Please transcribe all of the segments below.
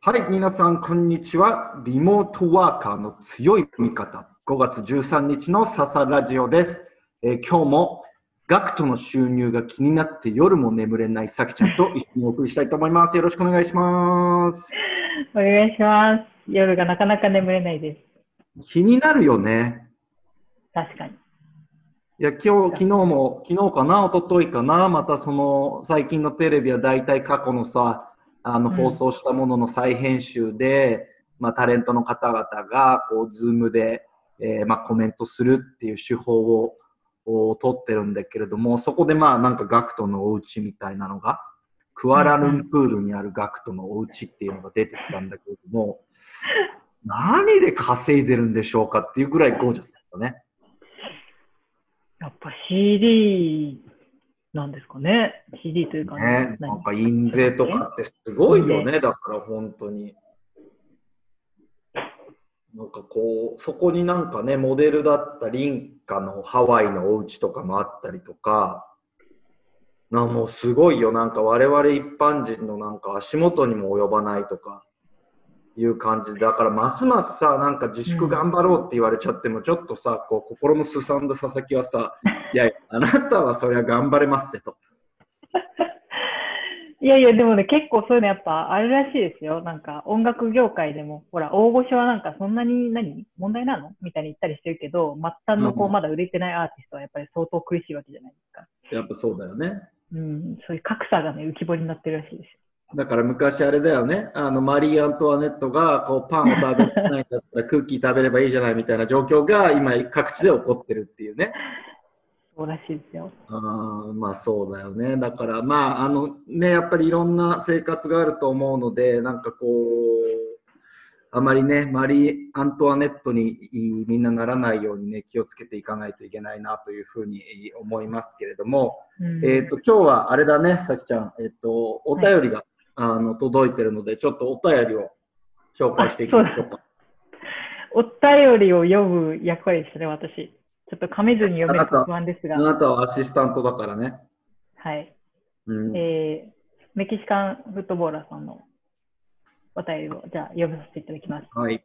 はい、皆さん、こんにちは。リモートワーカーの強い味方、5月13日の笹ラジオです。えー今日も、ガクトの収入が気になって夜も眠れないさきちゃんと 一緒にお送りしたいと思います。よろしくお願いします。お願いします。夜がなかなか眠れないです。気になるよね。確かに。いや、今日、昨日も、昨日かな、一昨日かな、またその、最近のテレビは大体過去のさ、あの、うん放送したものの再編集で、まあ、タレントの方々が、こう、 Zoom で、えーまあ、コメントするっていう手法を、を取ってるんだけれども、そこでまあ、なんか GACKT のお家みたいなのが、クアラルンプールにある GACKT のお家っていうのが出てきたんだけれども、何で稼いでるんでしょうかっていうぐらいゴージャスだったね。やっぱ CD なんですかね。CD というかね、何なんか印税とかってすごいよね、だから本当に。なんかこう、そこになんかね、モデルだったリカのハワイのお家とかもあったりとか、なもうすごいよ、なんか我々一般人のなんか足元にも及ばないとかいう感じで、だからますますさ、なんか自粛頑張ろうって言われちゃっても、ちょっとさ、こう心のすさんだ佐々木はさ、いや、あなたはそりゃ頑張れますせと。いやいや、でもね、結構そういうのやっぱあるらしいですよ。なんか音楽業界でも、ほら、大御所はなんかそんなに何問題なのみたいに言ったりしてるけど、末端のこううんまだ売れてないアーティストはやっぱり相当苦しいわけじゃないですか。やっぱそうだよね。うん、そういう格差がね、浮き彫りになってるらしいですだから昔あれだよね、あのマリー・アントワネットがこうパンを食べないんだったら クッキー食べればいいじゃないみたいな状況が今各地で起こってるっていうね。そうらしいですよ。あーまあそうだよね。だからまああのね、やっぱりいろんな生活があると思うので、なんかこう、あまりね、マリー・アントワネットにみんなならないようにね、気をつけていかないといけないなというふうに思いますけれども、うん、えっ、と、今日はあれだね、さきちゃん、えっ、と、お便りが、あの届いてるので、ちょっとお便りを紹介していきましょうか。お便りを読む役割ですね、私。ちょっと噛めずに読めると不安ですがあ。なたはアシスタントだからね。はい。うん、えー、メキシカンフットボーラーさんのお便りを、じゃあ読ませていただきます。はい。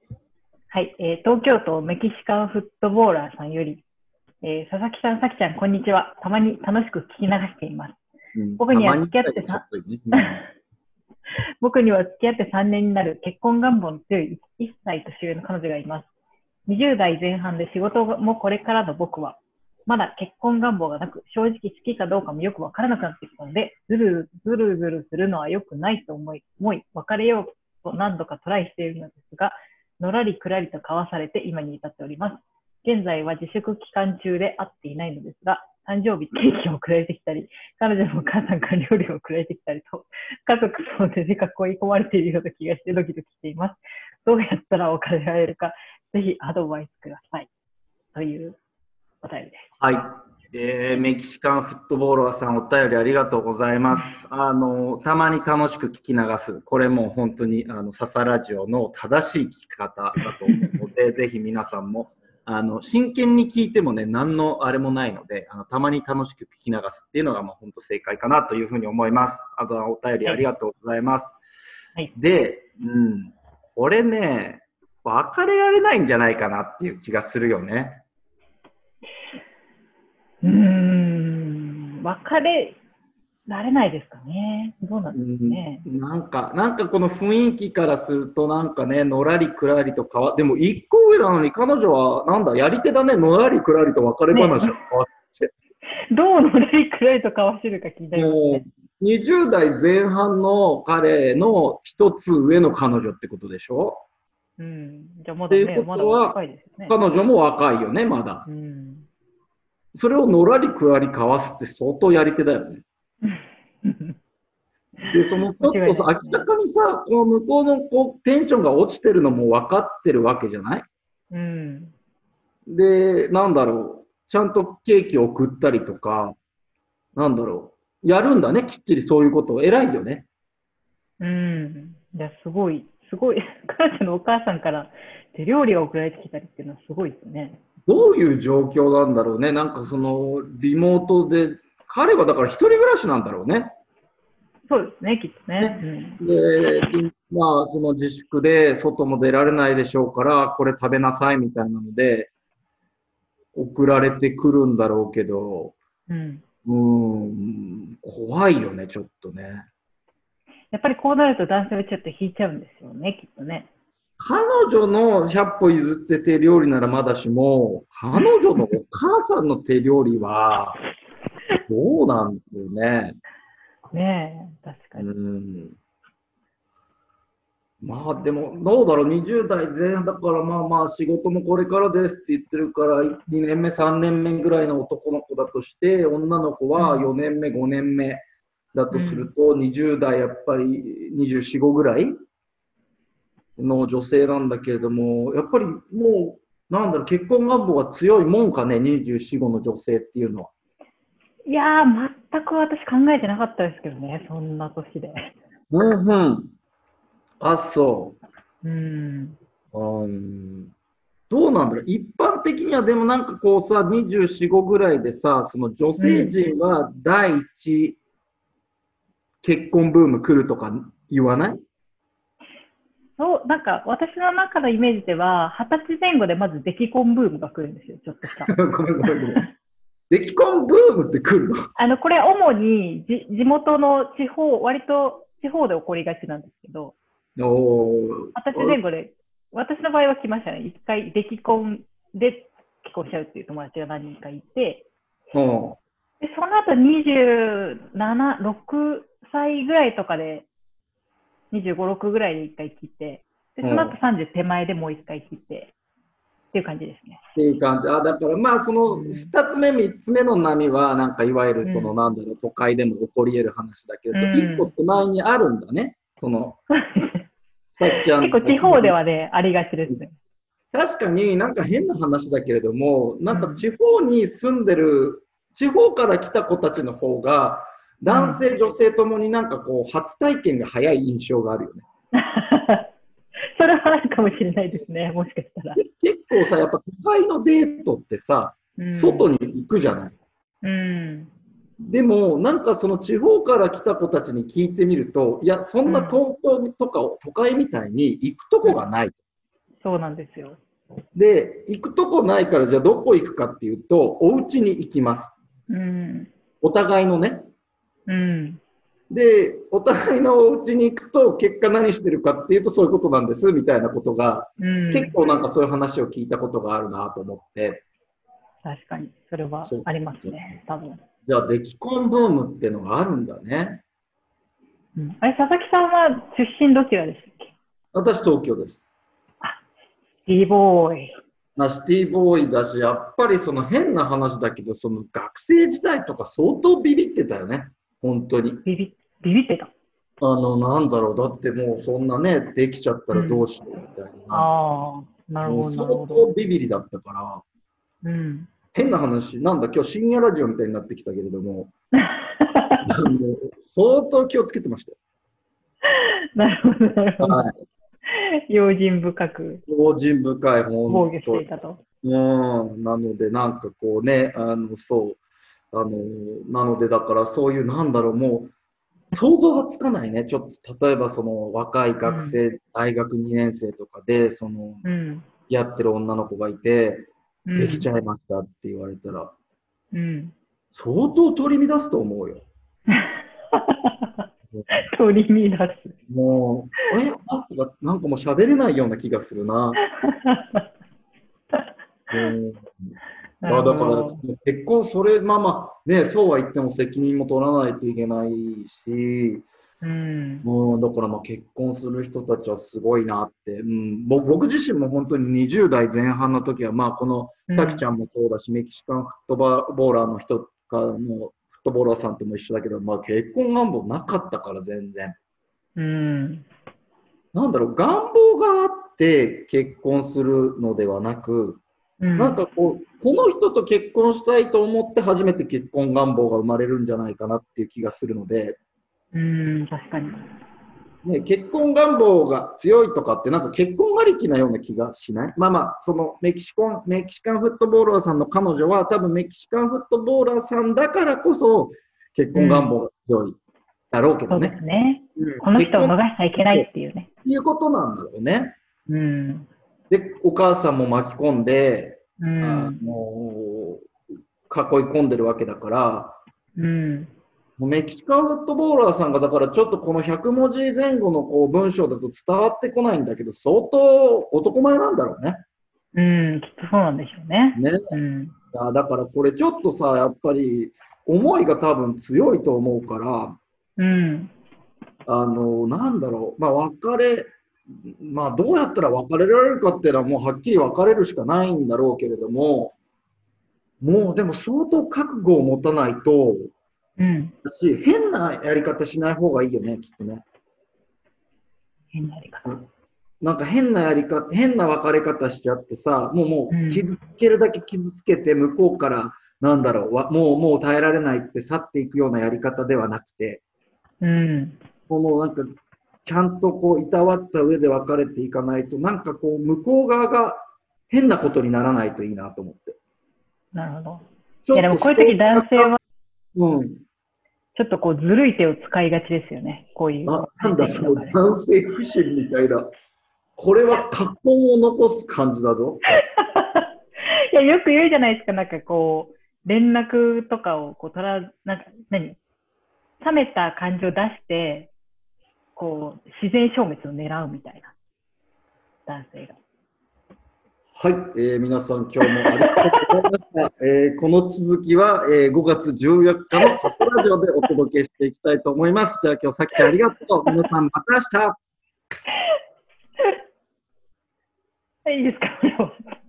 はい。えー、東京都メキシカンフットボーラーさんより、えー、佐々木さん、さきちゃん、こんにちは。たまに楽しく聞き流しています。うん僕には付き合ってさね 僕には付き合って3年になる結婚願望の強い1歳年上の彼女がいます。20代前半で仕事もこれからの僕は、まだ結婚願望がなく、正直好きかどうかもよくわからなくなってきたので、ずるずるずるするのは良くないと思い、思い、別れようと何度かトライしているのですが、のらりくらりと交わされて今に至っております。現在は自粛期間中で会っていないのですが、誕生日ケーキを送られてきたり、彼女のお母さんから料理を送られてきたりと、家族総出で囲い込まれているような気がしてドキドキしています。どうやったら別れられるか、ぜひアドバイスください。というお便りです。はい。えーメキシカンフットボーラーさん、お便りありがとうございます。あの、たまに楽しく聞き流す。これも本当に、あの、ササラジオの正しい聞き方だと思うので、ぜひ皆さんも、あの、真剣に聞いてもね、何のあれもないので、あのたまに楽しく聞き流すっていうのが、まあ、本当正解かなというふうに思います。あとはお便りありがとうございます。はいで、うん、これね、別れられないんじゃないかなっていう気がするよね。うーん、別れられないですかね。どうなんですかね。なんか、なんかこの雰囲気からすると、なんかね、のらりくらりと変わでも一個上なのに彼女は、なんだ、やり手だね、のらりくらりと別れ話を交わって、どうのらりくらいと交わせるか気になりますもね。う20代前半の彼の一つ上の彼女ってことでしょ？うん。じゃあまだっていね、まだうことは若いですよね。彼女も若いよね、まだう。ん。それをのらりくらり交わすって相当やり手だよね。で、そのちょっとさ、明らかにさ、この向こうのこうテンションが落ちてるのも分かってるわけじゃない？うん。で、なんだろう、ちゃんとケーキを送ったりとか、なんだろう、やるんだね、きっちりそういうことを。偉いよね。うん。いや、すごい、すごい、彼女のお母さんから手料理が送られてきたりっていうのはすごいですね。どういう状況なんだろうね。なんかその、リモートで、彼はだから一人暮らしなんだろうね。そうですね、きっとね。で、まあ、その自粛で外も出られないでしょうから、これ食べなさいみたいなので、送られてくるんだろうけど、うん。うん。怖いよね、ちょっとね。やっぱりこうなると男性はちょっと引いちゃうんですよね、きっとね。彼女の100歩譲って手料理ならまだしも、彼女のお母さんの手料理は、どうなんだよね。ねえ、確かうに。ん。まあでも、どうだろう、20代前半だから、まあまあ、仕事もこれからですって言ってるから、2年目、3年目ぐらいの男の子だとして、女の子は4年目、5年目だとすると、20代やっぱり24、5ぐらいの女性なんだけれども、やっぱりもう、なんだろう、結婚願望が強いもんかね、24、5の女性っていうのは。いやー、全く私考えてなかったですけどね、そんな年で。うんうん。あ、そう。うん。うんどうなんだろう一般的にはでもなんかこうさ、24、5ぐらいでさ、その女性陣は第一結婚ブーム来るとか言わない？そう、なんか私の中のイメージでは、二十歳前後でまず出来婚ブームが来るんですよ、ちょっとした。ごめんごめんごめん。出来婚ブームって来るの？あの、これ主にじ地元の地方、割と地方で起こりがちなんですけど、おー。二十歳前後で、私の場合は来ましたね。一回出来婚で結婚しちゃうっていう友達が何人かいて、うん。でその後27、6歳ぐらいとかで、25、6ぐらいで一回切って、でその後30手前でもう一回切って、っていう感じですね。っていう感じ。あ、だからまあそのうん二つ目、三つ目の波はなんかいわゆるそのうんなんだろう、都会でも起こり得る話だけれど、うん一個手前にあるんだね。その、さきちゃん結構地方ではね、ありがちですね。確かになんか変な話だけれども、なんか地方に住んでる、地方から来た子たちの方が、男性、女性ともになんかこう、初体験が早い印象があるよね。それはあるかもしれないですね、もしかしたら。で結構さ、やっぱ都会のデートってさ、うん外に行くじゃない。うん。でも、なんかその地方から来た子たちに聞いてみると、いや、そんな東京とか都会みたいに行くとこがない。そうなんですよ。で、行くとこないから、じゃあどこ行くかっていうと、お家に行きます。うん。お互いのね。うん。で、お互いのお家に行くと、結果何してるかっていうと、そういうことなんです、みたいなことが、うん。結構なんかそういう話を聞いたことがあるなと思って、確かに、それはありますね、多分。じゃあ、出来婚ブームっていうのがあるんだね。うん、あれ、佐々木さんは出身どちらでしたっけ？私、東京です。シーボーイ。まあ、シティボーイだし、やっぱりその変な話だけど、その学生時代とか相当ビビってたよね。本当に。ビビビビってた。あの、なんだろう。だってもうそんなね、できちゃったらどうしようみたいな。ああ、なるほど、もう相。当ビビりだったから、うん。変な話、なんだ、今日深夜ラジオみたいになってきたけれども、あの相当気をつけてましたよ。なるほど、なるほど。はい。用心深く用心深い、防本御して当いたと。うん。なので、なんかこうね、あの、そう。あの、なので、だからそういう、なんだろう、もう、想像がつかないね。ちょっと、例えばその若い学生、大学2年生とかで、その、うん。やってる女の子がいて、うん、できちゃいましたって言われたら、うん。相当取り乱すと思うよ。取り乱す。もう、え、あとか、なんかもう喋れないような気がするな。まあ、だほからど、結婚、それ、まあまあ、ね、そうは言っても責任も取らないといけないし、うん。うん、だからまあ結婚する人たちはすごいなって、うん、ぼ僕自身も本当に20代前半の時は、まあ、このうんさきちゃんもそうだし、メキシカンフットボーラーの人かのフットボーラーさんとも一緒だけど、まあ、結婚願望なかったから全然。うん。なんだろう、願望があって結婚するのではなく、うん。なんかこう、この人と結婚したいと思って初めて結婚願望が生まれるんじゃないかなっていう気がするので、うん、確かに。ね、結婚願望が強いとかって、なんか結婚ありきなような気がしない？まあまあ、そのメキシコン、メキシカンフットボーラーさんの彼女は、多分メキシカンフットボーラーさんだからこそ、結婚願望が強いっだろうけどねそうです。ね。うんこの人を逃しちゃいけないっていうね。っていうことなんだろうね。うん。で、お母さんも巻き込んで、うあん。の囲い込んでるわけだから、うん。もうメキシカンフットボーラーさんがだからちょっとこの100文字前後のこう文章だと伝わってこないんだけど、相当男前なんだろうね。うん。きっとそうなんでしょうね。ねうん。だからこれちょっとさ、やっぱり思いが多分強いと思うから、うん。あの、なんだろう、まあ別れ、まあどうやったら別れられるかっていうのはもうはっきり別れるしかないんだろうけれども、もうでも相当覚悟を持たないと、うん。し変なやり方しない方がいいよね、きっとね。変なやり方。なんか変なやり方、変な別れ方しちゃってさ、もうもう傷つけるだけ傷つけて、向こうから、なんだろう、わもうもう耐えられないって去っていくようなやり方ではなくて、うん。もうなんか、ちゃんとこう、いたわった上で別れていかないと、なんかこう、向こう側が変なことにならないといいなと思って。なるほど。いやでもこういう時男性はうん。ちょっとこうずるい手を使いがちですよね。こういう。あ、なんだ、そのね男性不信みたいな。これは格好を残す感じだぞ。いや、よく言うじゃないですか。なんかこう、連絡とかをこう取ら、なんか何？冷めた感情を出して、こう、自然消滅を狙うみたいな。男性が。はい、えー皆さん今日もありがとうございました。えーこの続きは、えー5月14日のサスラジオでお届けしていきたいと思います。じゃあ今日さきちゃんありがとう。皆さんまた明日。いいですか？